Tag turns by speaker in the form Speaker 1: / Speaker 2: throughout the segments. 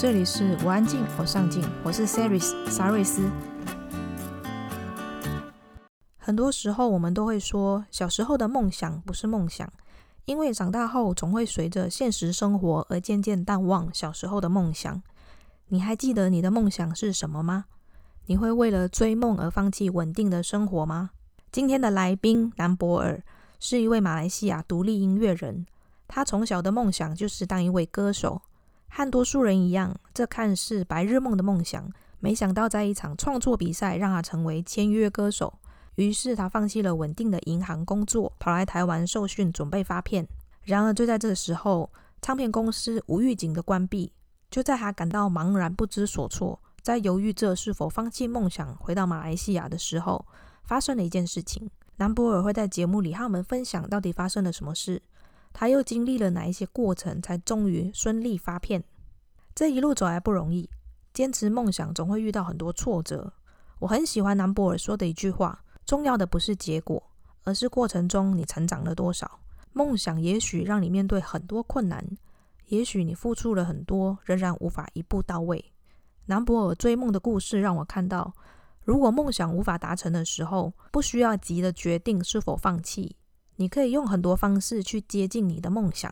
Speaker 1: 这里是我安静，我上进，我是 Saris 沙瑞斯。很多时候，我们都会说，小时候的梦想不是梦想，因为长大后总会随着现实生活而渐渐淡忘小时候的梦想。你还记得你的梦想是什么吗？你会为了追梦而放弃稳定的生活吗？今天的来宾南博尔是一位马来西亚独立音乐人，他从小的梦想就是当一位歌手。和多数人一样，这看似白日梦的梦想，没想到在一场创作比赛让他成为签约歌手。于是他放弃了稳定的银行工作，跑来台湾受训，准备发片。然而就在这个时候，唱片公司无预警的关闭。就在他感到茫然不知所措，在犹豫着是否放弃梦想回到马来西亚的时候，发生了一件事情。南博尔会在节目里和我们分享到底发生了什么事。他又经历了哪一些过程，才终于顺利发片？这一路走来不容易，坚持梦想总会遇到很多挫折。我很喜欢南博尔说的一句话：重要的不是结果，而是过程中你成长了多少。梦想也许让你面对很多困难，也许你付出了很多，仍然无法一步到位。南博尔追梦的故事让我看到，如果梦想无法达成的时候，不需要急着决定是否放弃。你可以用很多方式去接近你的梦想，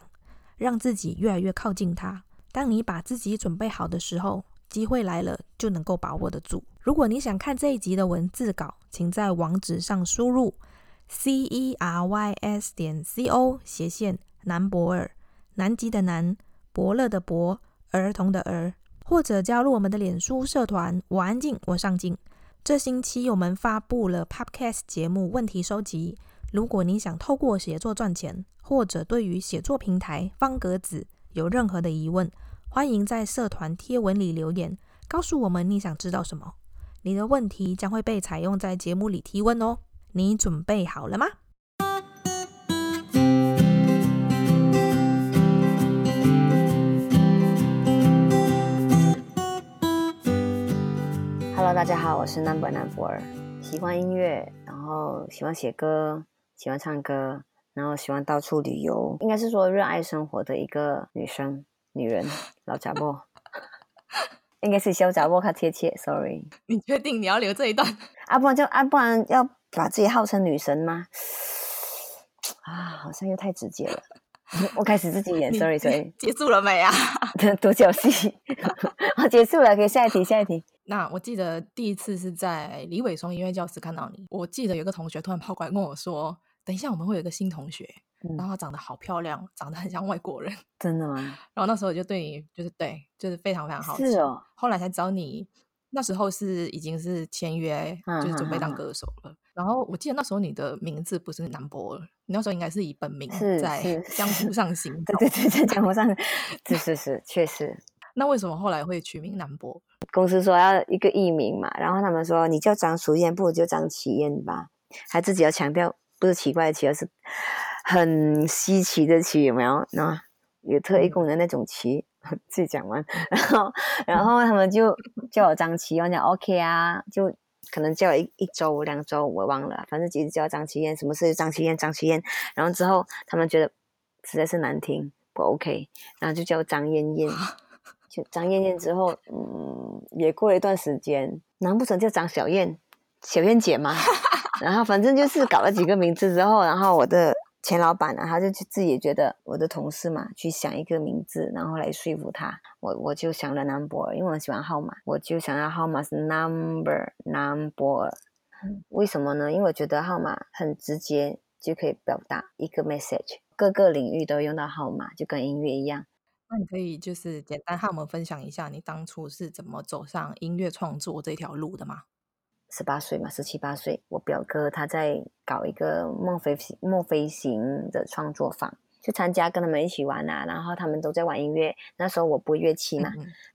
Speaker 1: 让自己越来越靠近它。当你把自己准备好的时候，机会来了就能够把握得住。如果你想看这一集的文字稿，请在网址上输入 c e r y s 点 c o 斜线南博尔，南极的南，伯乐的伯，儿童的儿，或者加入我们的脸书社团。我安静，我上进。这星期我们发布了 Podcast 节目问题收集。如果你想透过写作赚钱，或者对于写作平台方格子有任何的疑问，欢迎在社团贴文里留言，告诉我们你想知道什么。你的问题将会被采用在节目里提问哦。你准备好了吗
Speaker 2: ？Hello，大家好，我是 Number 南博尔，喜欢音乐，然后喜欢写歌。喜欢唱歌，然后喜欢到处旅游，应该是说热爱生活的一个女生、女人、老杂货，应该是小杂货，较贴切。Sorry，
Speaker 1: 你确定你要留这一段？
Speaker 2: 啊，不然就啊，不然要把自己号称女神吗？啊，好像又太直接了。我开始自己演，Sorry，Sorry，
Speaker 1: 结束了没啊？
Speaker 2: 独角戏，我结束了，可以下一题，下一题。
Speaker 1: 那我记得第一次是在李伟松音乐教室看到你，我记得有个同学突然跑过来跟我说。等一下，我们会有一个新同学，嗯、然后她长得好漂亮，长得很像外国人，
Speaker 2: 真的吗？
Speaker 1: 然后那时候我就对你就是对，就是非常非常好奇。
Speaker 2: 是哦。
Speaker 1: 后来才知道你那时候是已经是签约，嗯、就是准备当歌手了。嗯、然后我记得那时候你的名字不是南博尔，你那时候应该是以本名在江湖 上行。
Speaker 2: 对对对，在江湖上，是是是，确实。
Speaker 1: 那为什么后来会取名南博？
Speaker 2: 公司说要一个艺名嘛，然后他们说你叫张淑燕，不如就张启燕吧，还自己要强调。不是奇怪的奇，而是很稀奇的奇，有没有？那有特异功能那种奇，自己讲完，然后，然后他们就叫我张琪，我讲 OK 啊，就可能叫了一一周、两周，我忘了，反正一直叫张琪燕，什么事张琪燕、张琪燕，然后之后他们觉得实在是难听，不 OK，然后就叫张燕燕，就张燕燕之后，嗯，也过了一段时间，难不成叫张小燕、小燕姐吗？然后反正就是搞了几个名字之后，然后我的前老板呢，他就自己觉得我的同事嘛，去想一个名字，然后来说服他。我我就想了 number，，因为我喜欢号码，我就想要号码是 number number。为什么呢？因为我觉得号码很直接，就可以表达一个 message。各个领域都用到号码，就跟音乐一样。
Speaker 1: 那你可以就是简单和我们分享一下，你当初是怎么走上音乐创作这条路的吗？
Speaker 2: 十八岁嘛，十七八岁，我表哥他在搞一个梦飞行梦飞行的创作坊，去参加跟他们一起玩啊，然后他们都在玩音乐。那时候我不会乐器嘛，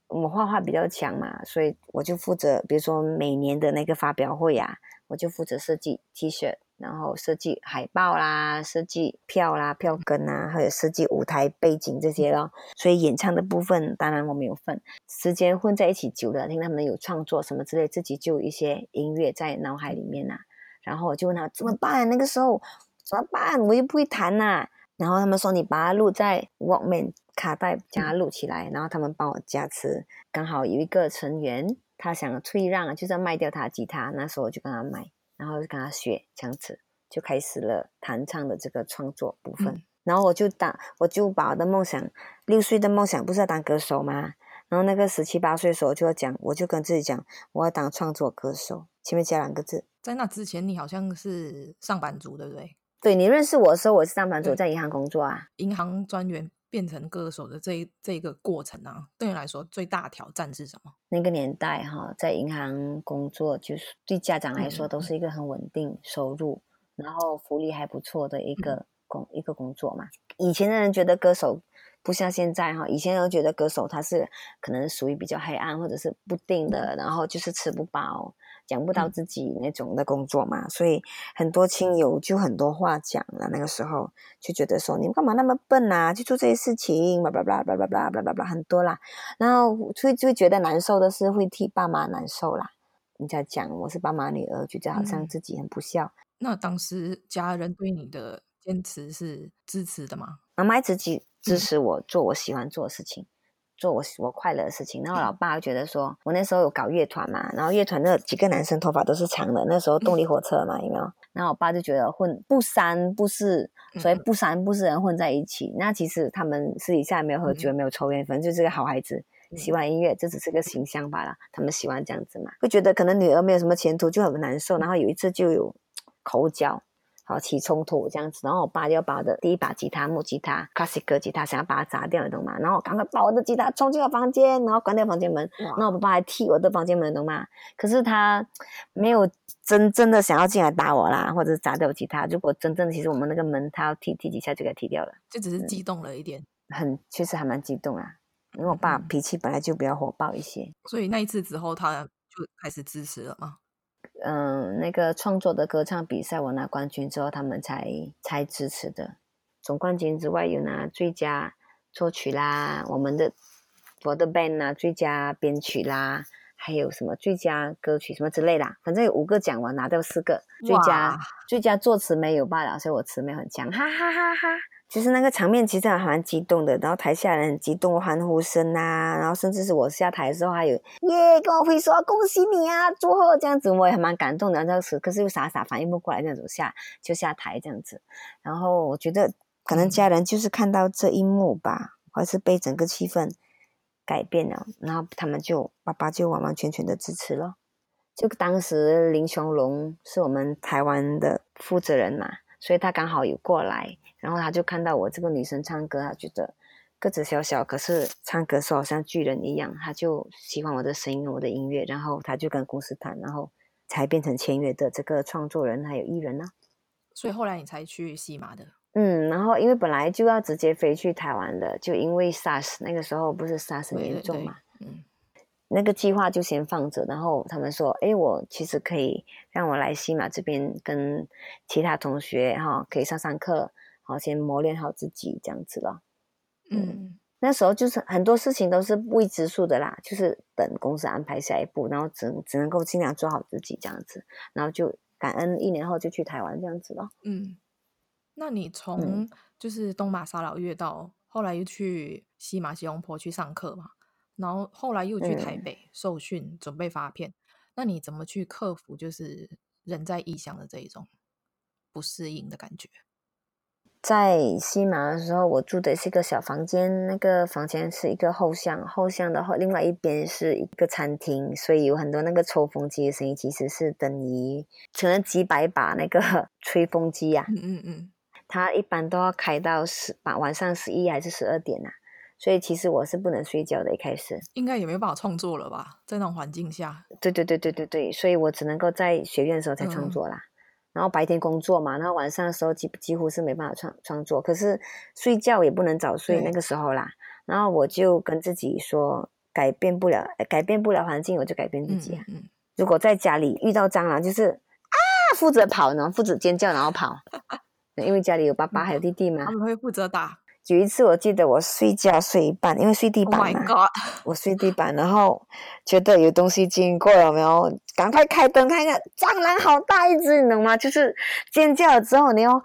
Speaker 2: 我画画比较强嘛，所以我就负责，比如说每年的那个发表会啊，我就负责设计 T 恤。然后设计海报啦，设计票啦、票根啊，还有设计舞台背景这些咯。所以演唱的部分，当然我没有份。时间混在一起久了，听他们有创作什么之类，自己就有一些音乐在脑海里面呐、然后我就问他怎么办？那个时候怎么办？我又不会弹呐、然后他们说你把它录在 Walkman 卡带，将它录起来，然后他们帮我加持。刚好有一个成员他想退让，就是要卖掉他的吉他，那时候我就跟他买，然后就跟他学，这样子就开始了弹唱的这个创作部分。嗯、然后我就当我就把我的梦想，六岁的梦想不是要当歌手吗？然后那个十七八岁的时候就要讲，我就跟自己讲，我要当创作歌手，前面加两个字。
Speaker 3: 在那之前，你好像是上班族，对不对？
Speaker 2: 对，你认识我的时候，我是上班族，在银行工作啊。
Speaker 3: 银行专员变成歌手的这一这个过程啊，对你来说最大挑战是什么？
Speaker 2: 那个年代哈，在银行工作，就是对家长来说都是一个很稳定收入，嗯、然后福利还不错的一个工、嗯、一个工作嘛。以前的人觉得歌手不像现在哈，以前人觉得歌手他是可能属于比较黑暗或者是不定的，然后就是吃不饱。讲不到自己那种的工作嘛，嗯、所以很多亲友就很多话讲了。那个时候就觉得说，你们干嘛那么笨啊？去做这些事情，叭叭叭叭叭叭叭叭叭很多啦。然后会就会觉得难受的是会替爸妈难受啦。人家讲我是爸妈女儿，觉得好像自己很不孝。
Speaker 3: 嗯、那当时家人对你的坚持是支持的吗？
Speaker 2: 妈妈一直支支持我做我喜欢做的事情。嗯做我我快乐的事情，然后我老爸觉得说，我那时候有搞乐团嘛，然后乐团那几个男生头发都是长的，那时候动力火车嘛，有没有？然后我爸就觉得混不三不四，所以不三不四人混在一起，那其实他们私底下没有喝酒，没有抽烟，反正就是个好孩子，喜欢音乐，这只是个形象罢了。他们喜欢这样子嘛，会觉得可能女儿没有什么前途，就很难受。然后有一次就有口角。好起冲突这样子，然后我爸就要把我的第一把吉他木吉他 classic 吉他想要把它砸掉，你懂吗？然后赶快把我的吉他冲进了房间，然后关掉房间门，哇然后我爸爸还踢我的房间门，懂吗？可是他没有真正的想要进来打我啦，或者是砸掉吉他。如果真正，其实我们那个门他要踢踢几下就给踢掉了，
Speaker 3: 就只是激动了一点，
Speaker 2: 嗯、很确实还蛮激动啊，因为我爸脾气本来就比较火爆一些，
Speaker 3: 嗯、所以那一次之后他就开始支持了嘛。
Speaker 2: 嗯，那个创作的歌唱比赛，我拿冠军之后，他们才才支持的。总冠军之外，有拿最佳作曲啦，我们的我的 band 啊最佳编曲啦，还有什么最佳歌曲什么之类的，反正有五个奖，我拿到四个。最佳最佳作词没有罢了，所以我词没有很强，哈哈哈哈。其实那个场面其实还蛮激动的，然后台下人很激动，欢呼声啊，然后甚至是我下台的时候还有耶，跟我挥手恭喜你啊，祝贺这样子，我也还蛮感动的。当时可是又傻傻反应不过来，这样子下就下台这样子。然后我觉得可能家人就是看到这一幕吧，还是被整个气氛改变了，然后他们就爸爸就完完全全的支持了。就当时林雄龙是我们台湾的负责人嘛，所以他刚好有过来。然后他就看到我这个女生唱歌，他觉得个子小小，可是唱歌是好像巨人一样，他就喜欢我的声音、我的音乐。然后他就跟公司谈，然后才变成签约的这个创作人还有艺人呢。
Speaker 3: 所以后来你才去西马的。
Speaker 2: 嗯，然后因为本来就要直接飞去台湾的，就因为 SARS 那个时候不是 SARS 很严重嘛，嗯，那个计划就先放着。然后他们说，哎，我其实可以让我来西马这边跟其他同学哈，可以上上课。好，先磨练好自己这样子了。嗯，嗯，那时候就是很多事情都是未知数的啦，就是等公司安排下一步，然后只只能够尽量做好自己这样子，然后就感恩一年后就去台湾这样子了。
Speaker 3: 嗯，那你从就是东马沙老乐到后来又去西马西红坡去上课嘛，然后后来又去台北、嗯、受训，准备发片，那你怎么去克服就是人在异乡的这一种不适应的感觉？
Speaker 2: 在西马的时候，我住的是一个小房间，那个房间是一个后巷，后巷的后另外一边是一个餐厅，所以有很多那个抽风机的声音，其实是等于可能几百把那个 吹风机呀、啊。嗯嗯嗯，它一般都要开到十把晚上十一还是十二点呐、啊，所以其实我是不能睡觉的。一开始
Speaker 3: 应该也没办法创作了吧，在那种环境下。
Speaker 2: 对对对对对对，所以我只能够在学院的时候才创作啦。嗯然后白天工作嘛，然后晚上的时候几几乎是没办法创创作，可是睡觉也不能早睡那个时候啦。然后我就跟自己说，改变不了，改变不了环境，我就改变自己啊。嗯嗯、如果在家里遇到蟑螂，就是啊，负责跑，然后负责尖叫，然后跑，因为家里有爸爸还有弟弟嘛，
Speaker 3: 他们会负责打。
Speaker 2: 有一次我记得我睡觉睡一半，因为睡地板嘛
Speaker 3: ，Oh.
Speaker 2: 我睡地板，然后觉得有东西经过，了没有？赶快开灯看看，蟑螂好大一只，你懂吗？就是尖叫了之后，你要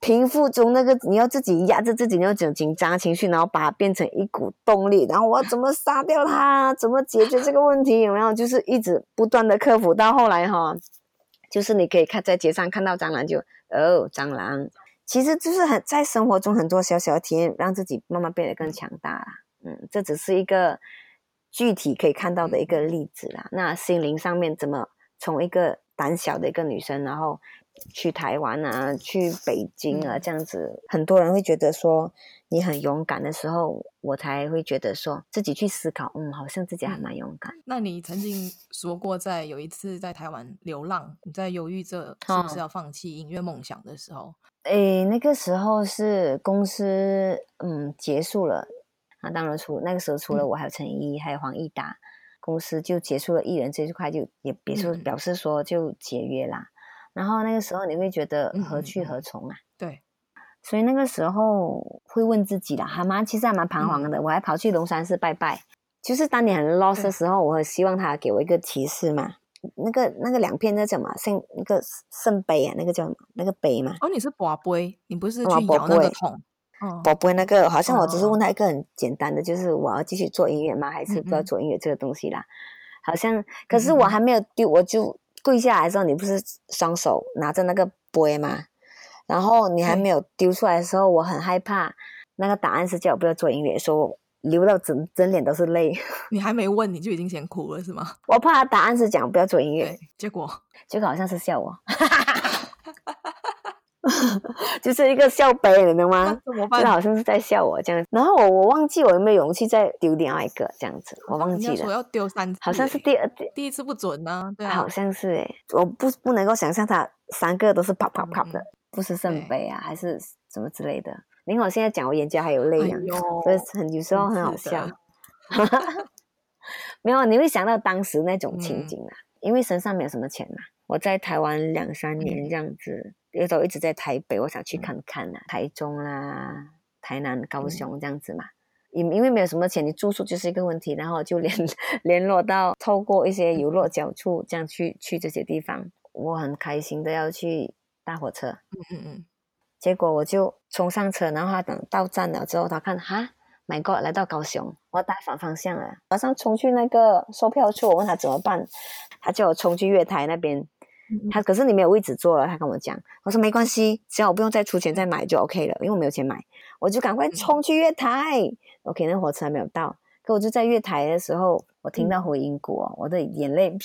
Speaker 2: 平复中那个，你要自己压着自己那种紧张情绪，然后把它变成一股动力，然后我要怎么杀掉它？怎么解决这个问题？有没有？就是一直不断的克服，到后来哈，就是你可以看在街上看到蟑螂就哦，蟑螂，其实就是很在生活中很多小小的体验，让自己慢慢变得更强大啦。嗯，这只是一个具体可以看到的一个例子啦。那心灵上面怎么从一个胆小的一个女生，然后。去台湾啊，去北京啊，这样子，嗯、很多人会觉得说你很勇敢的时候，我才会觉得说自己去思考，嗯，好像自己还蛮勇敢。
Speaker 3: 那你曾经说过，在有一次在台湾流浪，你在犹豫着是不是要放弃音乐梦想的时候，
Speaker 2: 诶，那个时候是公司嗯结束了，啊，当然除那个时候除了我还有陈依依，还有黄义达，公司就结束了艺人这一块，就也别说表示说就解约啦。嗯然后那个时候你会觉得何去何从啊？
Speaker 3: 嗯、对，
Speaker 2: 所以那个时候会问自己啦，还蛮其实还蛮彷徨的。嗯、我还跑去龙山寺拜拜，就是当你很 lost 的时候，我很希望他给我一个提示嘛。那个那个两片那叫什么圣那个圣杯啊，那个叫那个杯嘛。
Speaker 3: 哦，你是拔杯，你不是去摇那个桶？
Speaker 2: 博杯那个好像我只是问他一个很简单的，就是我要继续做音乐吗？还是不要做音乐这个东西啦？嗯、好像可是我还没有丢，我就。跪下来的时候，你不是双手拿着那个杯吗？然后你还没有丢出来的时候，我很害怕。那个答案是叫我不要做音乐，说我流到整整脸都是泪。
Speaker 3: 你还没问，你就已经先哭了是吗？
Speaker 2: 我怕答案是讲不要做音乐，
Speaker 3: 结果
Speaker 2: 结果好像是笑我。就是一个笑杯，你知道吗？怎么办？就好像是在笑我这样。然后我我忘记我有没有勇气再丢另外一个这样子，我忘记了。
Speaker 3: 我要丢三次，
Speaker 2: 好像是第二第
Speaker 3: 第一次不准呢、啊。对、啊，
Speaker 2: 好像是诶，我不不能够想象他三个都是啪啪啪的，嗯、不是圣杯啊，还是什么之类的。你看我现在讲，我眼角还有泪啊，所以很有时候很好笑。没有，你会想到当时那种情景啊，嗯、因为身上没有什么钱嘛。我在台湾两三年这样子。嗯有时候一直在台北，我想去看看啊，嗯、台中啦、台南、高雄这样子嘛。因、嗯、因为没有什么钱，你住宿就是一个问题，然后就联 联络到，透过一些游落脚处这样去去这些地方。我很开心的要去搭火车，嗯嗯嗯。结果我就冲上车，然后他等到站了之后，他看哈，My God，来到高雄，我打反方向了，马上冲去那个售票处，我问他怎么办，他叫我冲去月台那边。他可是你没有位置坐了，他跟我讲，我说没关系，只要我不用再出钱再买就 OK 了，因为我没有钱买，我就赶快冲去月台。嗯、OK，那火车还没有到，可我就在月台的时候，我听到回音谷，哦，我的眼泪啪。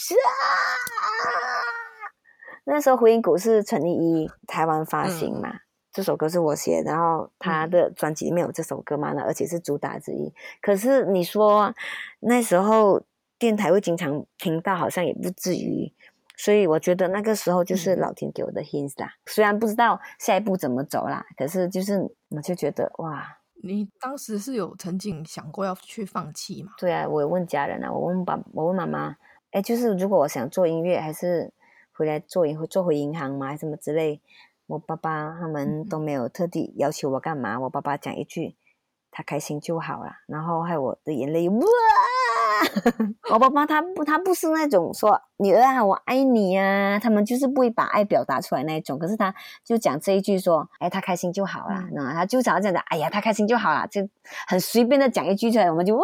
Speaker 2: 那时候回音谷是陈依依台湾发行嘛，嗯、这首歌是我写，然后他的专辑里面有这首歌嘛，那而且是主打之一。可是你说那时候电台会经常听到，好像也不至于。所以我觉得那个时候就是老天给我的 hints 啦，嗯、虽然不知道下一步怎么走啦，可是就是我就觉得哇，
Speaker 3: 你当时是有曾经想过要去放弃吗？
Speaker 2: 对啊，我有问家人啊，我问爸，我问妈妈，哎，就是如果我想做音乐，还是回来做银做回银行嘛，还是什么之类，我爸爸他们都没有特地要求我干嘛，嗯、我爸爸讲一句，他开心就好了，然后害我的眼泪哇。我爸爸他不，他不是那种说女儿啊，我爱你啊，他们就是不会把爱表达出来那一种。可是他就讲这一句说，哎，他开心就好啦，那、嗯、他就常常讲的，哎呀，他开心就好啦，就很随便的讲一句出来，我们就哇，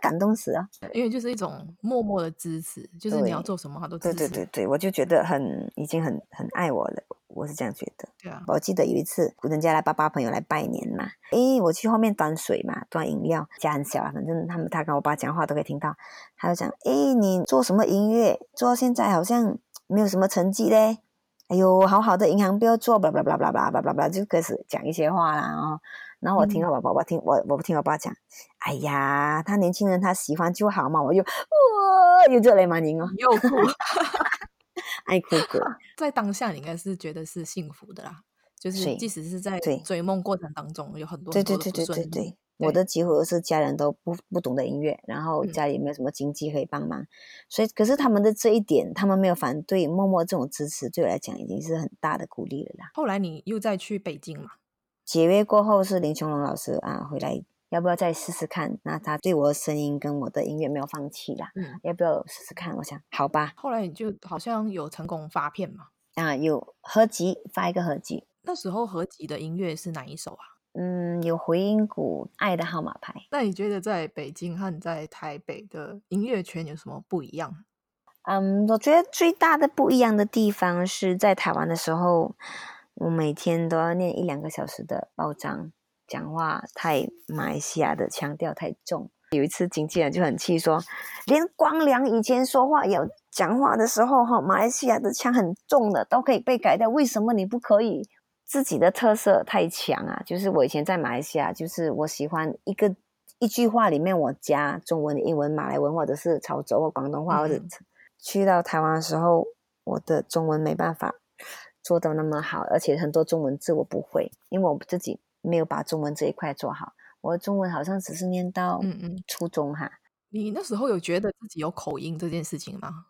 Speaker 2: 感动死了。
Speaker 3: 因为就是一种默默的支持，就是你要做什么，他都支持。
Speaker 2: 对对对对，我就觉得很已经很很爱我了。我是这样觉得，对啊。我记得有一次，人家来爸爸朋友来拜年嘛，诶，我去后面端水嘛，端饮料，家很小啊，反正他们他跟我爸讲话都可以听到。他就讲，诶，你做什么音乐？做到现在好像没有什么成绩嘞。哎呦，好好的银行不要做，blah blah blah blah blah blah blah blah，就开始讲一些话啦。然后，然后我听到我爸，我听我我听我爸讲，哎呀，他年轻人他喜欢就好嘛。我又哇，又热泪满盈哦，
Speaker 3: 又哭。
Speaker 2: 爱哭鬼，
Speaker 3: 在当下你应该是觉得是幸福的啦，就是即使是在追梦过程当中有很多对对对对对对，
Speaker 2: 我的几乎是家人都不不懂得音乐，然后家里没有什么经济可以帮忙，所以可是他们的这一点，他们没有反对，默默这种支持，对我来讲已经是很大的鼓励了啦。
Speaker 3: 后来你又再去北京嘛？
Speaker 2: 解约过后是林琼龙老师啊回来，要不要再试试看？那他对我的声音跟我的音乐没有放弃啦。嗯，要不要试试看？我想，好吧。
Speaker 3: 后来你就好像有成功发片嘛？
Speaker 2: 啊，有合集发一个合集。
Speaker 3: 那时候合集的音乐是哪一首啊？
Speaker 2: 嗯，有回音谷《爱的号码牌》。
Speaker 3: 那你觉得在北京和在台北的音乐圈有什么不一样？
Speaker 2: 嗯，我觉得最大的不一样的地方是在台湾的时候，我每天都要念一两个小时的报章，讲话太马来西亚的腔调太重。有一次经纪人就很气说，连光良以前说话有讲话的时候，哈，马来西亚的腔很重的都可以被改掉，为什么你不可以？自己的特色太强啊！就是我以前在马来西亚，就是我喜欢一个一句话里面我加中文、英文、马来文，或者是潮州或广东话，或者去到台湾的时候，我的中文没办法做到那么好，而且很多中文字我不会，因为我自己没有把中文这一块做好。我的中文好像只是念到嗯嗯初中哈。
Speaker 3: 你那时候有觉得自己有口音这件事情吗？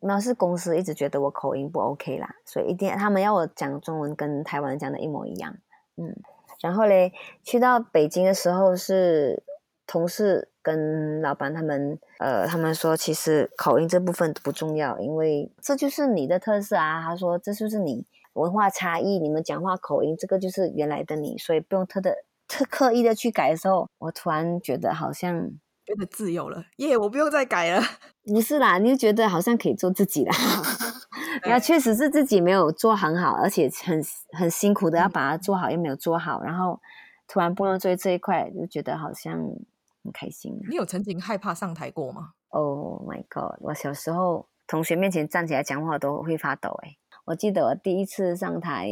Speaker 2: 那是公司一直觉得我口音不 OK 啦，所以一定他们要我讲中文跟台湾讲的一模一样。嗯，然后嘞，去到北京的时候是同事跟老板他们，呃，他们说其实口音这部分不重要，因为这就是你的特色啊。他说这就是你文化差异，你们讲话口音这个就是原来的你，所以不用特的特刻意的去改的时候，我突然觉得好像。
Speaker 3: 觉得自由了，耶、yeah！我不用再改了。
Speaker 2: 不是啦，你就觉得好像可以做自己啦。然后确实是自己没有做很好，而且很很辛苦的要把它做好，又没有做好。然后突然不能做这一块，就觉得好像很开心。
Speaker 3: 你有曾经害怕上台过吗
Speaker 2: ？Oh my god！我小时候同学面前站起来讲话都会发抖。哎，我记得我第一次上台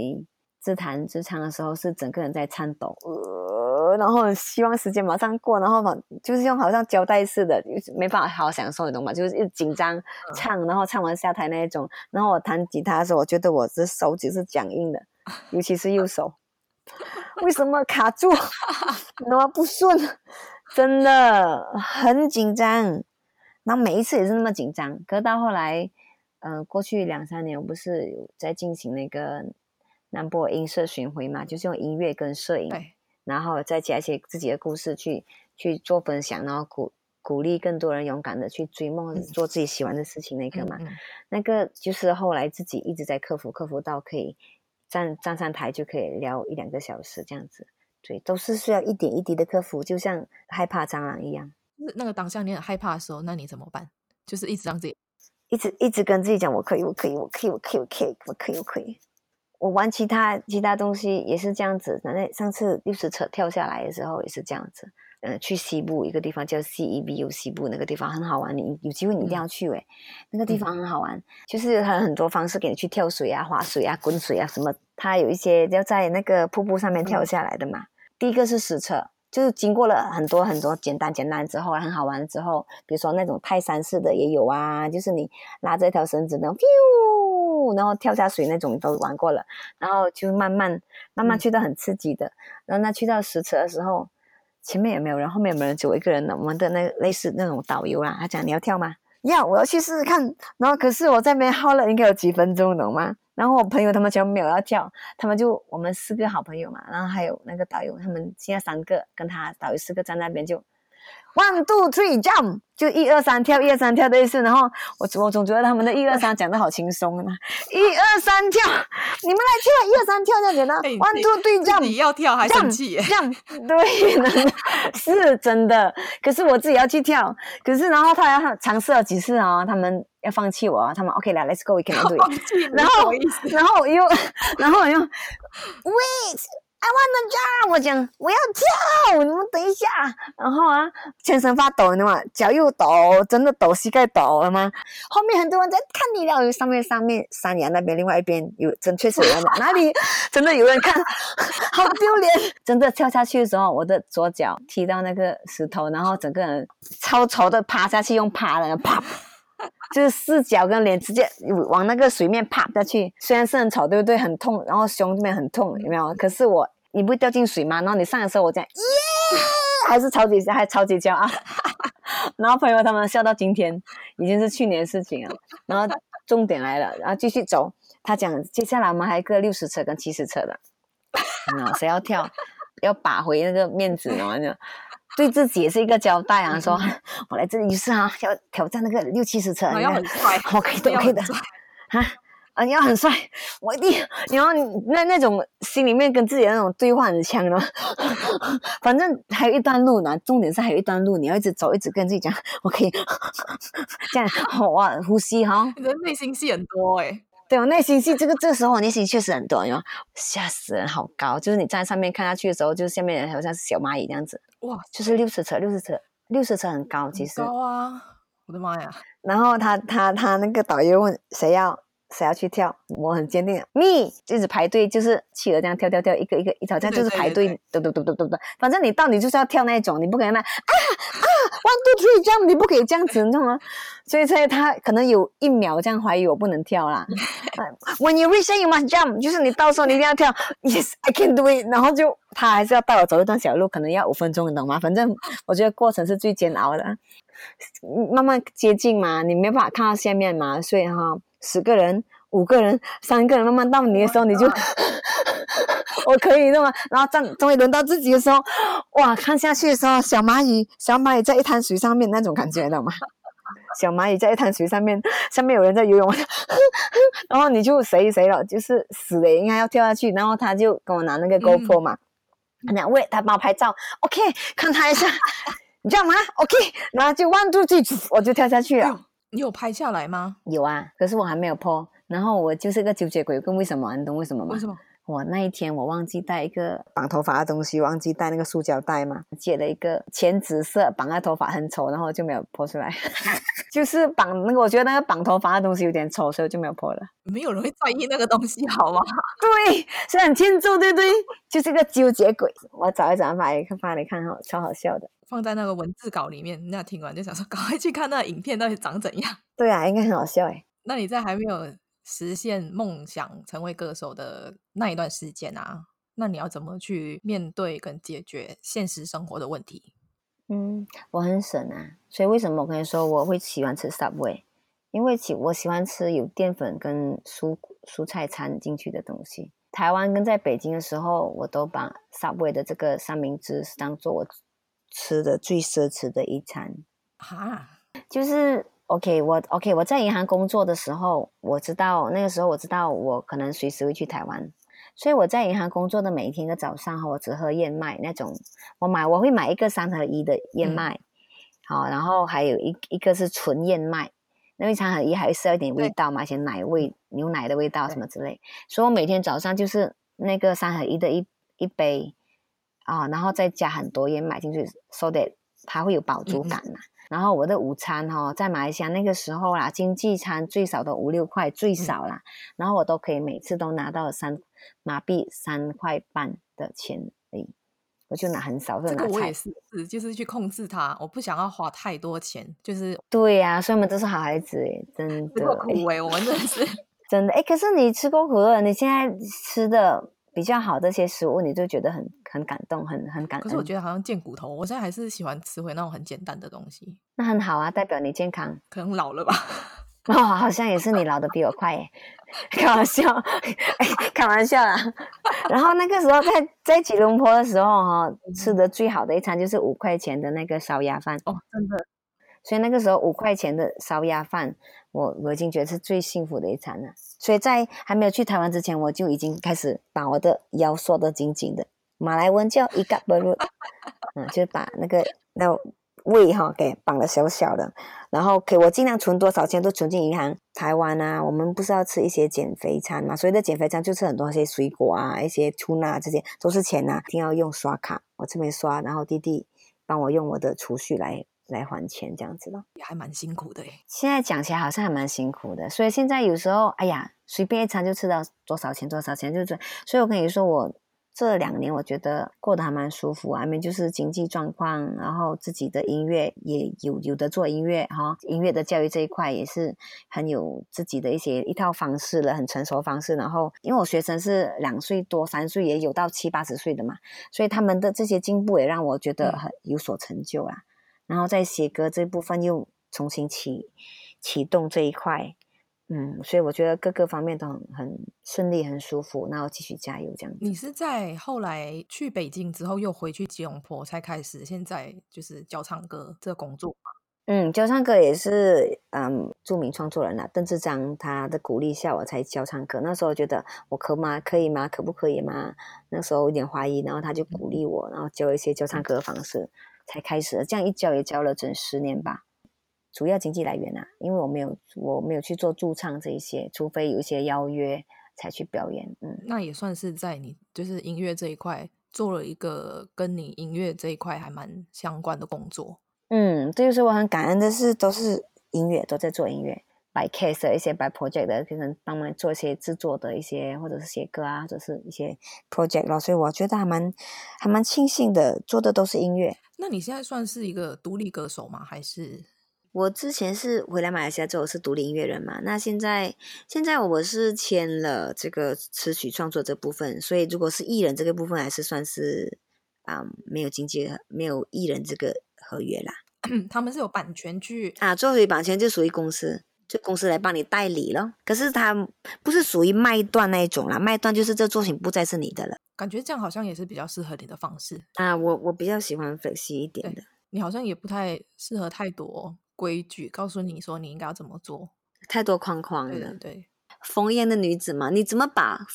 Speaker 2: 自弹自唱的时候，是整个人在颤抖。呃然后希望时间马上过，然后嘛，就是用好像胶带似的，没办法好好享受，你懂吗？就是一紧张唱，然后唱完下台那一种。然后我弹吉他的时候，我觉得我的手指是僵硬的，尤其是右手，为什么卡住？那么不顺？真的很紧张。然后每一次也是那么紧张。可是到后来，嗯、呃，过去两三年，我不是有在进行那个南部音色巡回嘛，就是用音乐跟摄影。然后再加一些自己的故事去去做分享，然后鼓鼓励更多人勇敢的去追梦，做自己喜欢的事情，那个嘛，嗯嗯、那个就是后来自己一直在克服，克服到可以站站上台就可以聊一两个小时这样子，对，都是需要一点一滴的克服，就像害怕蟑螂一样。
Speaker 3: 那个当下你很害怕的时候，那你怎么办？就是一直让自己
Speaker 2: 一直一直跟自己讲，我可以，我可以，我可以，我可以，我可以，我可以，我可以。我玩其他其他东西也是这样子，那上次六十车跳下来的时候也是这样子。嗯、呃，去西部一个地方叫 CEBU 西部那个地方很好玩，你有机会你一定要去诶、欸，那个地方很好玩，嗯、就是它有很多方式给你去跳水啊、滑水啊、滚水啊什么。它有一些要在那个瀑布上面跳下来的嘛。嗯、第一个是实测，就是经过了很多很多简单简单之后很好玩之后，比如说那种泰山式的也有啊，就是你拉着一条绳子那种。然后跳下水那种都玩过了，然后就慢慢慢慢去到很刺激的，嗯、然后那去到石池的时候，前面也没有人，后面也没有人，只有我一个人了。我们的那类似那种导游啦，他讲，你要跳吗？要，我要去试试看。然后可是我在那边耗了应该有几分钟，懂吗？然后我朋友他们全没有要跳，他们就我们四个好朋友嘛，然后还有那个导游，他们现在三个跟他导游四个在那边就。One two three jump，就一二三跳，一二三跳的意思。然后我我总觉得他们的一二三讲的好轻松啊，一二三跳，你们来跳，一二三跳这样简单。One two three jump，
Speaker 3: 你要跳还生气
Speaker 2: ？Jump，对，是真的。可是我自己要去跳，可是然后他要尝试了几次啊，他们要放弃我啊，他们 OK 来，Let's go，we can do it。然后然后我又然后我又 Wait。I wanna jump，我讲我要跳，你们等一下。然后啊，全身发抖，你知道吗？脚又抖，真的抖，膝盖抖了吗？后面很多人在看你了，上面上面山崖那边，另外一边有真确实有人，哪里真的有人看，好丢脸。真的跳下去的时候，我的左脚踢到那个石头，然后整个人超丑的趴下去，用趴的啪，就是四脚跟脸直接往那个水面趴下去。虽然是很吵，对不对？很痛，然后胸这边很痛，有没有？可是我。你不会掉进水吗？然后你上的时候，我讲耶，还是超级还超级骄傲。然后朋友他们笑到今天，已经是去年的事情了。然后重点来了，然后继续走。他讲接下来我们还有个六十尺跟七十尺的，嗯，谁要跳，要把回那个面子呢？就对自己也是一个交代啊。说 我来这里就是啊，要挑战那个六七十层，
Speaker 3: 要很帅，我，
Speaker 2: 可以的，可以的。哈，啊，你要很帅，我一定，然后那那种心里面跟自己的那种对话很强的，反正还有一段路呢，重点是还有一段路，你要一直走，一直跟自己讲，我可以。这样，好啊，呼吸哈。
Speaker 3: 你的内心戏很多哎、欸，
Speaker 2: 对我内心戏这个这个时候我内心确实很多，哟，吓死人，好高，就是你站在上面看下去的时候，就是下面人好像是小蚂蚁这样子，哇，就是六十尺，六十尺，六十尺很高，其实
Speaker 3: 高啊，我的妈呀！
Speaker 2: 然后他他他那个导游问谁要。谁要去跳？我很坚定，me 一直排队，就是企鹅这样跳跳跳，一个一个一跳，这样就是排队，嘟嘟嘟嘟嘟嘟。反正你到你就是要跳那种，你不可能那啊啊，one two three jump，你不可以这样子，你知道吗？所以所以他可能有一秒这样怀疑我不能跳啦。When you reach, you must jump，就是你到时候你一定要跳。Yes, I can do it。然后就他还是要带我走一段小路，可能要五分钟，你懂吗？反正我觉得过程是最煎熬的，慢慢接近嘛，你没办法看到下面嘛，所以哈。十个人、五个人、三个人，慢慢到你的时候，你就我可以，那么？然后终，终于轮到自己的时候，哇！看下去的时候，小蚂蚁，小蚂蚁在一滩水上面那种感觉，知道吗？小蚂蚁在一滩水上面，下面有人在游泳，然后你就谁谁了，就是死了，应该要跳下去，然后他就跟我拿那个 GoPro 嘛，两、嗯、位他帮我拍照，OK，看他一下，你知道吗？OK，然后就 one two three，我就跳下去了。
Speaker 3: 你有拍下来吗？
Speaker 2: 有啊，可是我还没有 po。然后我就是个纠结鬼，跟为什么？你懂为什么吗？
Speaker 3: 为什么？
Speaker 2: 我那一天我忘记带一个绑头发的东西，忘记带那个塑胶袋嘛，借了一个浅紫色绑在头发很丑，然后就没有 po 出来。就是绑那个，我觉得那个绑头发的东西有点丑，所以我就没有 po 了。
Speaker 3: 没有人会在意那个东西，好吗？
Speaker 2: 对，是很欠揍，对不对？就是个纠结鬼。我找一找发一个发给你看哈，超好笑的。
Speaker 3: 放在那个文字稿里面，那听完就想说，赶快去看那个影片到底长怎样。
Speaker 2: 对啊，应该很好笑诶。
Speaker 3: 那你在还没有实现梦想成为歌手的那一段时间啊，那你要怎么去面对跟解决现实生活的问题？
Speaker 2: 嗯，我很省啊，所以为什么我跟你说我会喜欢吃 Subway？因为喜我喜欢吃有淀粉跟蔬蔬菜掺进去的东西。台湾跟在北京的时候，我都把 Subway 的这个三明治当做我。吃的最奢侈的一餐
Speaker 3: 哈，
Speaker 2: 就是 OK，我 OK，我在银行工作的时候，我知道那个时候我知道我可能随时会去台湾，所以我在银行工作的每一天的早上哈，我只喝燕麦那种，我买我会买一个三合一的燕麦，嗯、好，然后还有一一个是纯燕麦，那个三合一还是有点味道嘛，一些奶味、牛奶的味道什么之类，所以我每天早上就是那个三合一的一一杯。啊、哦，然后再加很多燕麦进去，so that 它会有饱足感嘛。嗯、然后我的午餐哈、哦，在马来西亚那个时候啦，经济餐最少都五六块，最少啦。嗯、然后我都可以每次都拿到三马币三块半的钱而已，我就拿很少，就拿菜。
Speaker 3: 这个我也是，是就是去控制它，我不想要花太多钱，就是
Speaker 2: 对呀、啊，所以我们都是好孩子诶，真的。
Speaker 3: 苦诶，我们真的是
Speaker 2: 真的诶，可是你吃过苦了，你现在吃的。比较好的一些食物，你就觉得很很感动，很很感动。
Speaker 3: 可是我觉得好像见骨头，我现在还是喜欢吃回那种很简单的东西。
Speaker 2: 那很好啊，代表你健康。
Speaker 3: 可能老了吧？
Speaker 2: 哦，好像也是你老的比我快耶。开玩笑，哎，开玩笑啦。然后那个时候在在吉隆坡的时候哈，吃的最好的一餐就是五块钱的那个烧鸭饭。
Speaker 3: 哦，真的。
Speaker 2: 所以那个时候五块钱的烧鸭饭，我我已经觉得是最幸福的一餐了。所以在还没有去台湾之前，我就已经开始把我的腰缩得紧紧的。马来文叫一嘎不鲁，嗯，就是把那个那胃哈给绑得小小的。然后给我尽量存多少钱都存进银行。台湾啊，我们不是要吃一些减肥餐嘛？所以的减肥餐就吃很多一些水果啊，一些吐纳这些都是钱啊，一定要用刷卡。我这边刷，然后弟弟帮我用我的储蓄来。来还钱这样子咯，
Speaker 3: 也还蛮辛苦的诶。
Speaker 2: 现在讲起来好像还蛮辛苦的，所以现在有时候，哎呀，随便一餐就吃到多少钱，多少钱，就是。所以我跟你说，我这两年我觉得过得还蛮舒服啊，因为就是经济状况，然后自己的音乐也有有的做音乐哈，音乐的教育这一块也是很有自己的一些一套方式了，很成熟方式。然后因为我学生是两岁多、三岁，也有到七八十岁的嘛，所以他们的这些进步也让我觉得很有所成就啊。然后在写歌这部分又重新启启动这一块，嗯，所以我觉得各个方面都很很顺利，很舒服。然后继续加油这样子。
Speaker 3: 你是在后来去北京之后又回去吉隆坡才开始现在就是教唱歌这个工作吗？
Speaker 2: 嗯，教唱歌也是，嗯，著名创作人啊，邓智章他的鼓励下，我才教唱歌。那时候觉得我可吗？可以吗？可不可以吗？那时候有点怀疑，然后他就鼓励我，然后教一些教唱歌的方式，才开始了。这样一教也教了整十年吧。主要经济来源啊，因为我没有我没有去做驻唱这一些，除非有一些邀约才去表演。嗯，
Speaker 3: 那也算是在你就是音乐这一块做了一个跟你音乐这一块还蛮相关的工作。
Speaker 2: 嗯，这就是我很感恩的是，都是音乐，都在做音乐，by case 的一些 by project 的，可能帮忙做一些制作的一些，或者是写歌啊，或者是一些 project 咯，所以我觉得还蛮还蛮庆幸的，做的都是音乐。
Speaker 3: 那你现在算是一个独立歌手吗？还是
Speaker 2: 我之前是回来马来西亚之后是独立音乐人嘛？那现在现在我是签了这个词曲创作这部分，所以如果是艺人这个部分，还是算是啊、嗯、没有经济没有艺人这个。合约啦，
Speaker 3: 他们是有版权去
Speaker 2: 啊，作为版权就属于公司，就公司来帮你代理咯。可是他不是属于卖断那一种啦，卖断就是这作品不再是你的了。
Speaker 3: 感觉这样好像也是比较适合你的方式
Speaker 2: 啊。我我比较喜欢 flexi 一点的，
Speaker 3: 你好像也不太适合太多规矩，告诉你说你应该要怎么做，
Speaker 2: 太多框框
Speaker 3: 了。对，
Speaker 2: 对，风烟的女子嘛，你怎么把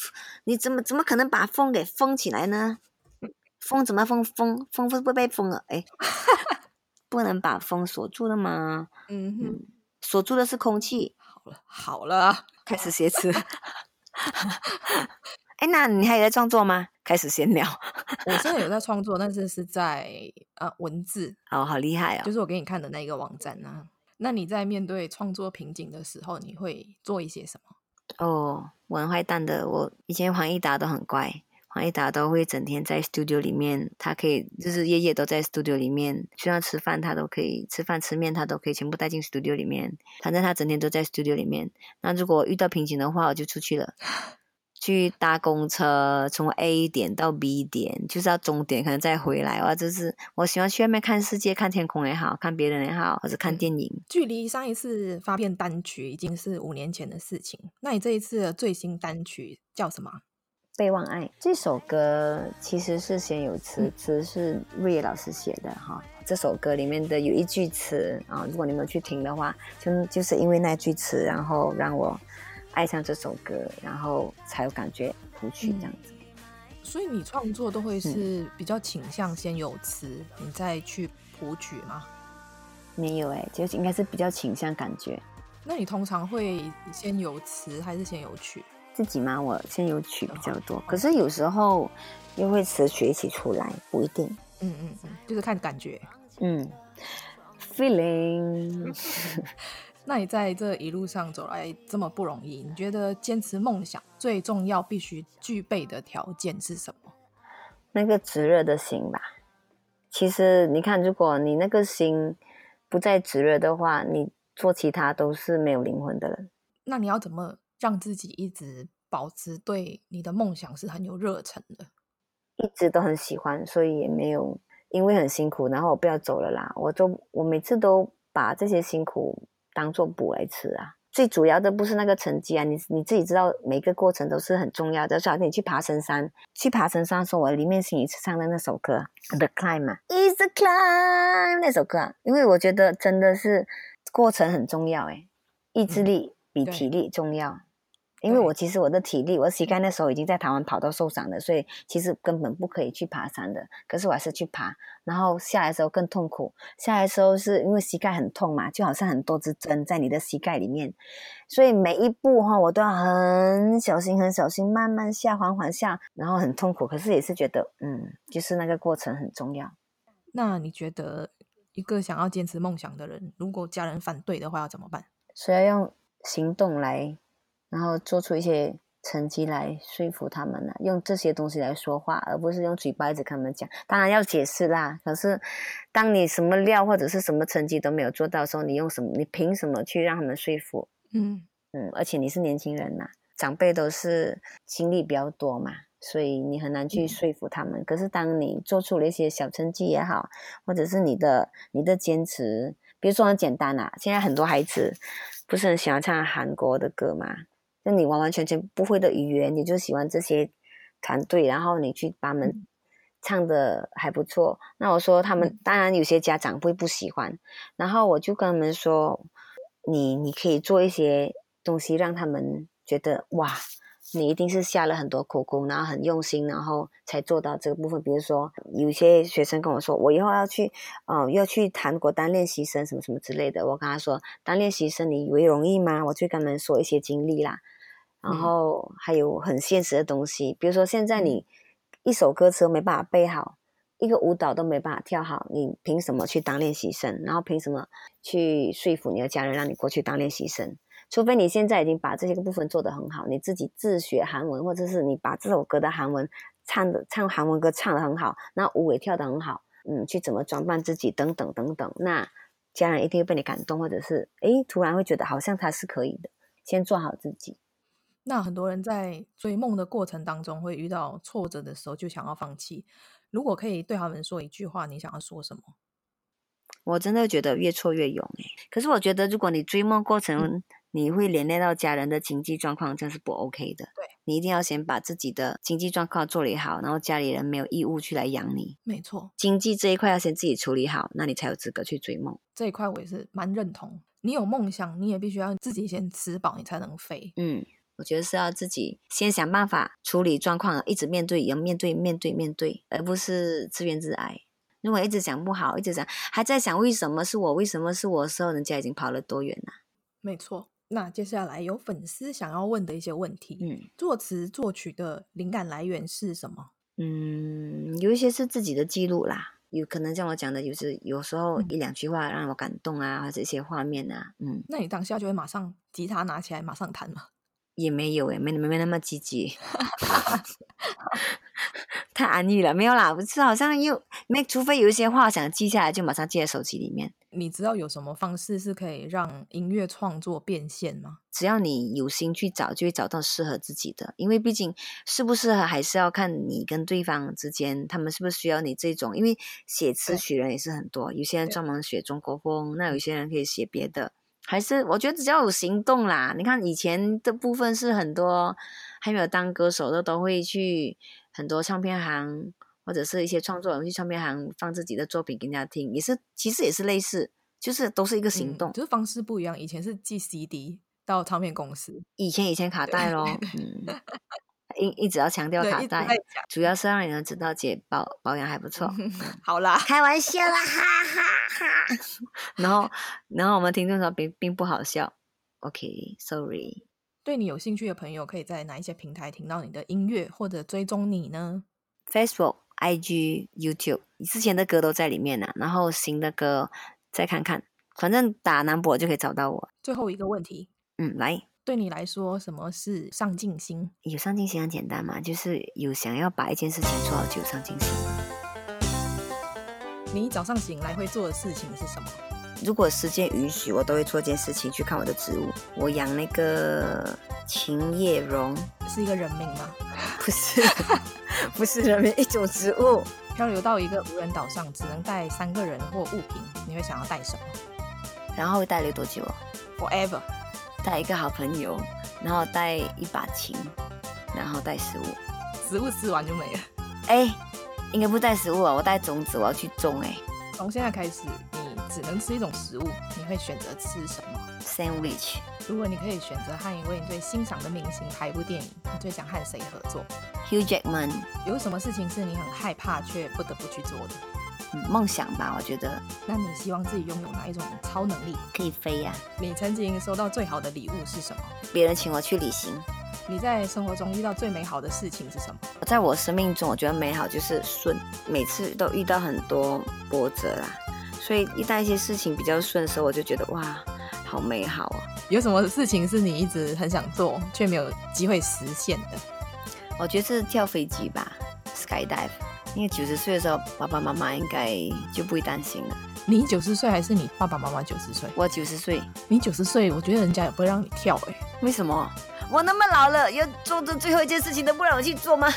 Speaker 2: 你怎么怎么可能把风给封起来呢？风怎么封？风风不会被封了？哎。不能把风锁住了吗？嗯哼，锁住的是空气。
Speaker 3: 好了好了，
Speaker 2: 开始写词。哎，那你还有在创作吗？开始闲聊。
Speaker 3: 我现在有在创作，但是是在呃文字。
Speaker 2: 哦，好厉害哦！
Speaker 3: 就是我给你看的那个网站啊。那你在面对创作瓶颈的时候，你会做一些什么？
Speaker 2: 哦，我很坏蛋的。我以前黄义达都很乖。黄义达都会整天在 studio 里面，他可以就是夜夜都在 studio 里面，需要吃饭他都可以吃饭吃面，他都可以全部带进 studio 里面。反正他整天都在 studio 里面。那如果遇到瓶颈的话，我就出去了，去搭公车从 A 点到 B 点，就是要终点，可能再回来。哇，就是我喜欢去外面看世界，看天空也好看别人也好，或者看电影。
Speaker 3: 距离上一次发片单曲已经是五年前的事情。那你这一次的最新单曲叫什么？
Speaker 2: 备忘爱这首歌其实是先有词，词是瑞老师写的哈。这首歌里面的有一句词啊，如果你们去听的话，就就是因为那句词，然后让我爱上这首歌，然后才有感觉谱曲这样子。
Speaker 3: 所以你创作都会是比较倾向先有词，你再去谱曲吗？
Speaker 2: 没有哎，就应该是比较倾向感觉。
Speaker 3: 那你通常会先有词还是先有曲？
Speaker 2: 自己嘛，我先有曲比较多，可是有时候又会词曲一起出来，不一定。
Speaker 3: 嗯嗯嗯，就是看感觉。
Speaker 2: 嗯，feeling。
Speaker 3: 那你在这一路上走来这么不容易，你觉得坚持梦想最重要、必须具备的条件是什么？
Speaker 2: 那个炙热的心吧。其实你看，如果你那个心不再炙热的话，你做其他都是没有灵魂的人。
Speaker 3: 那你要怎么？让自己一直保持对你的梦想是很有热忱的，
Speaker 2: 一直都很喜欢，所以也没有因为很辛苦，然后我不要走了啦。我就我每次都把这些辛苦当做补来吃啊。最主要的不是那个成绩啊，你你自己知道，每个过程都是很重要的。就好像你去爬神山，去爬神山，的时候我里面心里唱的那首歌《The Climb》嘛，《Is the Climb》那首歌啊，因为我觉得真的是过程很重要，诶，意志力比体力重要。嗯因为我其实我的体力，我膝盖那时候已经在台湾跑到受伤了，所以其实根本不可以去爬山的。可是我还是去爬，然后下来的时候更痛苦。下来的时候是因为膝盖很痛嘛，就好像很多支针在你的膝盖里面，所以每一步哈我都要很小心、很小心，慢慢下、缓缓下，然后很痛苦。可是也是觉得，嗯，就是那个过程很重要。
Speaker 3: 那你觉得一个想要坚持梦想的人，如果家人反对的话要怎么办？
Speaker 2: 所以要用行动来。然后做出一些成绩来说服他们呢，用这些东西来说话，而不是用嘴巴一直跟他们讲。当然要解释啦，可是当你什么料或者是什么成绩都没有做到的时候，你用什么？你凭什么去让他们说服？嗯嗯，而且你是年轻人呐，长辈都是经历比较多嘛，所以你很难去说服他们。嗯。可是当你做出了一些小成绩也好，或者是你的你的坚持，比如说很简单啊，现在很多孩子不是很喜欢唱韩国的歌吗？那你完完全全不会的语言，你就喜欢这些团队，然后你去把他们唱的还不错。那我说他们当然有些家长会不喜欢，然后我就跟他们说，你你可以做一些东西让他们觉得哇。你一定是下了很多苦功，然后很用心，然后才做到这个部分。比如说，有些学生跟我说，我以后要去，呃，要去韩国当练习生，什么什么之类的。我跟他说，当练习生你以为容易吗？我就跟他们说一些经历啦，然后还有很现实的东西，比如说现在你一首歌词都没办法背好，一个舞蹈都没办法跳好，你凭什么去当练习生？然后凭什么去说服你的家人让你过去当练习生？除非你现在已经把这些个部分做得很好，你自己自学韩文，或者是你把这首歌的韩文唱的唱韩文歌唱得很好，那舞也跳得很好，嗯，去怎么装扮自己等等等等，那家人一定会被你感动，或者是诶，突然会觉得好像他是可以的。先做好自己。
Speaker 3: 那很多人在追梦的过程当中会遇到挫折的时候，就想要放弃。如果可以对他们说一句话，你想要说什么？
Speaker 2: 我真的觉得越挫越勇诶。可是我觉得如果你追梦过程，嗯你会连累到家人的经济状况，这是不 OK 的。
Speaker 3: 对，
Speaker 2: 你一定要先把自己的经济状况做理好，然后家里人没有义务去来养你。
Speaker 3: 没错，
Speaker 2: 经济这一块要先自己处理好，那你才有资格去追梦。
Speaker 3: 这一块我也是蛮认同。你有梦想，你也必须要自己先吃饱，你才能飞。
Speaker 2: 嗯，我觉得是要自己先想办法处理状况，一直面对，要面对，面对，面对，而不是自怨自艾。如果一直想不好，一直想还在想为什么是我，为什么是我的时候，人家已经跑了多远了。
Speaker 3: 没错。那接下来有粉丝想要问的一些问题，嗯，作词作曲的灵感来源是什么？
Speaker 2: 嗯，有一些是自己的记录啦，有可能像我讲的，就是有时候一两句话让我感动啊，或者一些画面啊，嗯，
Speaker 3: 那你当下就会马上吉他拿起来马上弹吗？
Speaker 2: 也没有诶，没没没那么积极。太安逸了，没有啦，不是，好像又没，除非有一些话想记下来，就马上记在手机里面。
Speaker 3: 你知道有什么方式是可以让音乐创作变现吗？
Speaker 2: 只要你有心去找，就会找到适合自己的。因为毕竟适不适合，还是要看你跟对方之间，他们是不是需要你这种。因为写词曲人也是很多，有些人专门写中国风，那有些人可以写别的。还是我觉得只要有行动啦。你看以前的部分是很多还没有当歌手的都会去。很多唱片行或者是一些创作人去唱片行放自己的作品给人家听，也是其实也是类似，就是都是一个行动，
Speaker 3: 嗯、就是方式不一样。以前是寄 CD 到唱片公司，
Speaker 2: 以前以前卡带咯，嗯，一一直要强调卡带，主要是让人知道姐保保养还不错。
Speaker 3: 好啦，
Speaker 2: 开玩笑啦，哈哈哈。然后然后我们听众说并并不好笑，OK，Sorry。
Speaker 3: 对你有兴趣的朋友，可以在哪一些平台听到你的音乐，或者追踪你呢
Speaker 2: ？Facebook、IG、YouTube，你之前的歌都在里面呢、啊。然后新的歌再看看，反正打南博就可以找到我。
Speaker 3: 最后一个问题，
Speaker 2: 嗯，来，
Speaker 3: 对你来说，什么是上进心？
Speaker 2: 有上进心很简单嘛，就是有想要把一件事情做好就有上进心。
Speaker 3: 你早上醒来会做的事情是什么？
Speaker 2: 如果时间允许，我都会做一件事情，去看我的植物。我养那个琴叶榕，
Speaker 3: 是一个人名吗？
Speaker 2: 不是，不是人名，一种植物。
Speaker 3: 漂流到一个无人岛上，只能带三个人或物品，你会想要带什么？
Speaker 2: 然后会带了多久
Speaker 3: ？Forever。
Speaker 2: 带一个好朋友，然后带一把琴，然后带食物。
Speaker 3: 食物吃完就没了。
Speaker 2: 哎，应该不带食物啊，我带种子，我要去种哎。
Speaker 3: 从现在开始。你只能吃一种食物，你会选择吃什么
Speaker 2: ？Sandwich。
Speaker 3: 如果你可以选择和一位你最欣赏的明星拍一部电影，你最想和谁合作
Speaker 2: ？Hugh Jackman。
Speaker 3: 有什么事情是你很害怕却不得不去做的？
Speaker 2: 嗯，梦想吧，我觉得。
Speaker 3: 那你希望自己拥有哪一种超能力？
Speaker 2: 可以飞呀。
Speaker 3: 你曾经收到最好的礼物是什么？
Speaker 2: 别人请我去旅行。
Speaker 3: 你在生活中遇到最美好的事情是什么？
Speaker 2: 在我生命中，我觉得美好就是顺，每次都遇到很多波折啦。所以一旦一些事情比较顺的时候，我就觉得哇，好美好啊！
Speaker 3: 有什么事情是你一直很想做却没有机会实现的？
Speaker 2: 我觉得是跳飞机吧，skydive。因为九十岁的时候，爸爸妈妈应该就不会担心了。
Speaker 3: 你九十岁还是你爸爸妈妈九十岁？
Speaker 2: 我九十岁。
Speaker 3: 你九十岁，我觉得人家也不会让你跳哎、欸。
Speaker 2: 为什么？我那么老了，要做这最后一件事情都不让我去做吗？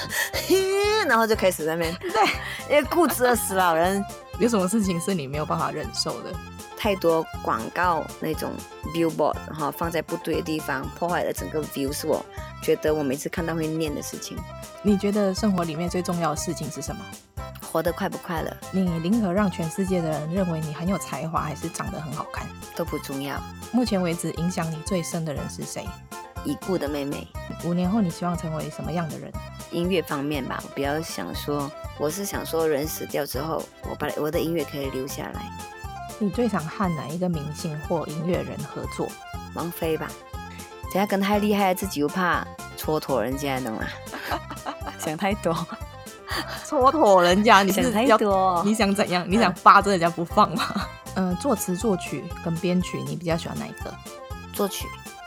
Speaker 2: 然后就开始在那边，对，因为固执的死老人。
Speaker 3: 有什么事情是你没有办法忍受的？
Speaker 2: 太多广告那种 billboard，然后放在不对的地方，破坏了整个 view，是我觉得我每次看到会念的事情。
Speaker 3: 你觉得生活里面最重要的事情是什么？
Speaker 2: 活得快不快乐？
Speaker 3: 你宁可让全世界的人认为你很有才华，还是长得很好看？
Speaker 2: 都不重要。
Speaker 3: 目前为止，影响你最深的人是谁？
Speaker 2: 已故的妹妹。
Speaker 3: 五年后，你希望成为什么样的人？
Speaker 2: 音乐方面吧，我比较想说，我是想说，人死掉之后，我把我的音乐可以留下来。
Speaker 3: 你最想和哪一个明星或音乐人合作？
Speaker 2: 王菲吧。等下跟太厉害，自己又怕蹉跎人家，懂吗？想太多，
Speaker 3: 蹉跎人家，你
Speaker 2: 想太多。
Speaker 3: 你想怎样？你想扒着人家不放吗？嗯、呃，作词作曲跟编曲，你比较喜欢哪一个？
Speaker 2: 作曲。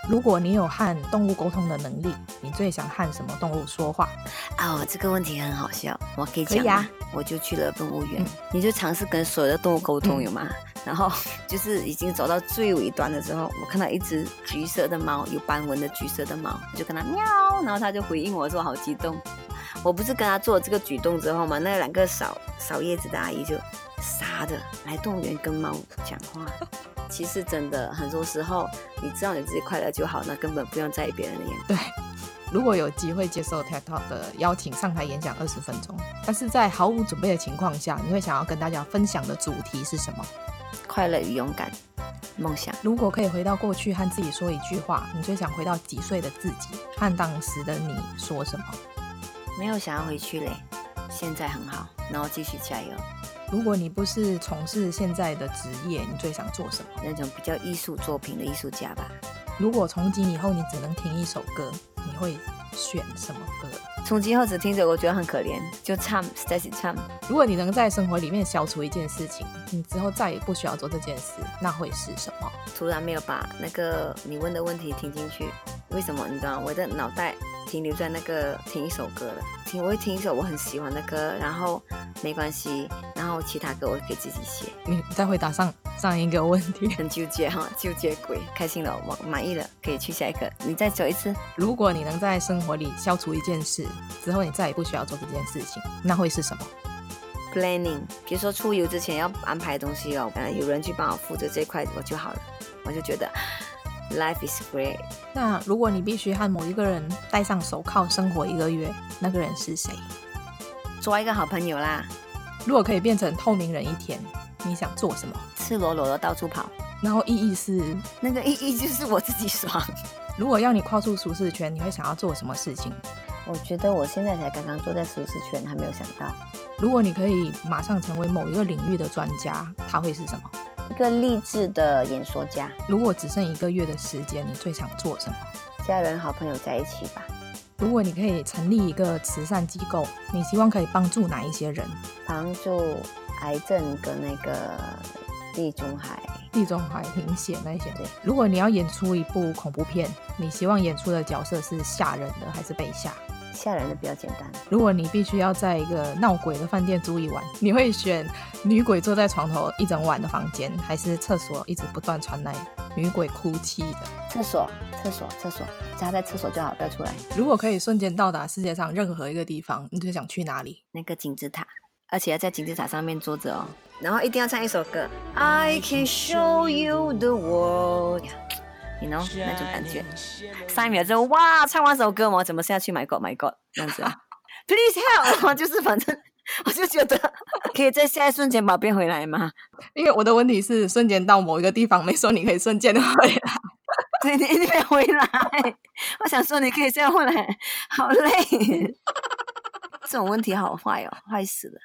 Speaker 3: 如果你有和动物沟通的能力，你最想和什么动物说话？
Speaker 2: 哦，这个问题很好笑，我可以讲。我就去了动物园，嗯、你就尝试跟所有的动物沟通，有吗？然后 就是已经走到最尾端的时候，我看到一只橘色的猫，有斑纹的橘色的猫，我就跟它喵，然后它就回应我说好激动。我不是跟它做了这个举动之后嘛，那两个扫扫叶子的阿姨就傻的来动物园跟猫讲话。其实真的很多时候，你知道你自己快乐就好，那根本不用在意别人的眼光。
Speaker 3: 对，如果有机会接受 TED Talk 的邀请上台演讲二十分钟，但是在毫无准备的情况下，你会想要跟大家分享的主题是什么？
Speaker 2: 快乐与勇敢，梦想。
Speaker 3: 如果可以回到过去和自己说一句话，你最想回到几岁的自己，和当时的你说什么？
Speaker 2: 没有想要回去嘞，现在很好，然后继续加油。
Speaker 3: 如果你不是从事现在的职业，你最想做什么？
Speaker 2: 那种比较艺术作品的艺术家吧。
Speaker 3: 如果从今以后你只能听一首歌，你会选什么歌？
Speaker 2: 从今后只听着，我觉得很可怜，就唱，Stacy 唱。
Speaker 3: 如果你能在生活里面消除一件事情，你之后再也不需要做这件事，那会是什么？
Speaker 2: 突然没有把那个你问的问题听进去，为什么？你知道我的脑袋。停留在那个听一首歌了，听我会听一首我很喜欢的歌，然后没关系，然后其他歌我给自己写。
Speaker 3: 你再回答上上一个问题，
Speaker 2: 很纠结哈，纠结鬼，开心了，我满意了，可以去下一个。你再走一次。
Speaker 3: 如果你能在生活里消除一件事之后，你再也不需要做这件事情，那会是什么
Speaker 2: ？Planning，比如说出游之前要安排东西哦，有人去帮我负责这一块我就好了，我就觉得。Life is great。
Speaker 3: 那如果你必须和某一个人戴上手铐生活一个月，那个人是谁？
Speaker 2: 做一个好朋友啦。
Speaker 3: 如果可以变成透明人一天，你想做什么？
Speaker 2: 赤裸裸的到处跑。
Speaker 3: 然后意义是？
Speaker 2: 那个意义就是我自己爽。
Speaker 3: 如果要你跨出舒适圈，你会想要做什么事情？
Speaker 2: 我觉得我现在才刚刚坐在舒适圈，还没有想到。
Speaker 3: 如果你可以马上成为某一个领域的专家，他会是什么？
Speaker 2: 一个励志的演说家。
Speaker 3: 如果只剩一个月的时间，你最想做什么？
Speaker 2: 家人、好朋友在一起吧。
Speaker 3: 如果你可以成立一个慈善机构，你希望可以帮助哪一些人？
Speaker 2: 帮助癌症跟那个地中海、
Speaker 3: 地中海贫血那些。
Speaker 2: 对。
Speaker 3: 如果你要演出一部恐怖片，你希望演出的角色是吓人的还是被吓？
Speaker 2: 吓人的比较简单。
Speaker 3: 如果你必须要在一个闹鬼的饭店住一晚，你会选女鬼坐在床头一整晚的房间，还是厕所一直不断传来女鬼哭泣的？
Speaker 2: 厕所，厕所，厕所，只要在厕所就好，不要出来。
Speaker 3: 如果可以瞬间到达世界上任何一个地方，你最想去哪里？
Speaker 2: 那个金字塔，而且要在金字塔上面坐着哦，然后一定要唱一首歌。I can show you the world。你 you know 那种感觉，三秒之后哇，唱完首歌我怎么现在去 My God，My God 这样子啊？Please help！就是反正我就觉得可以在下一瞬间变回来吗？
Speaker 3: 因为我的问题是瞬间到某一个地方，没说你可以瞬间的回来，
Speaker 2: 对，你一定要回来。我想说你可以这样回来，好累，这种问题好坏哦，坏死了。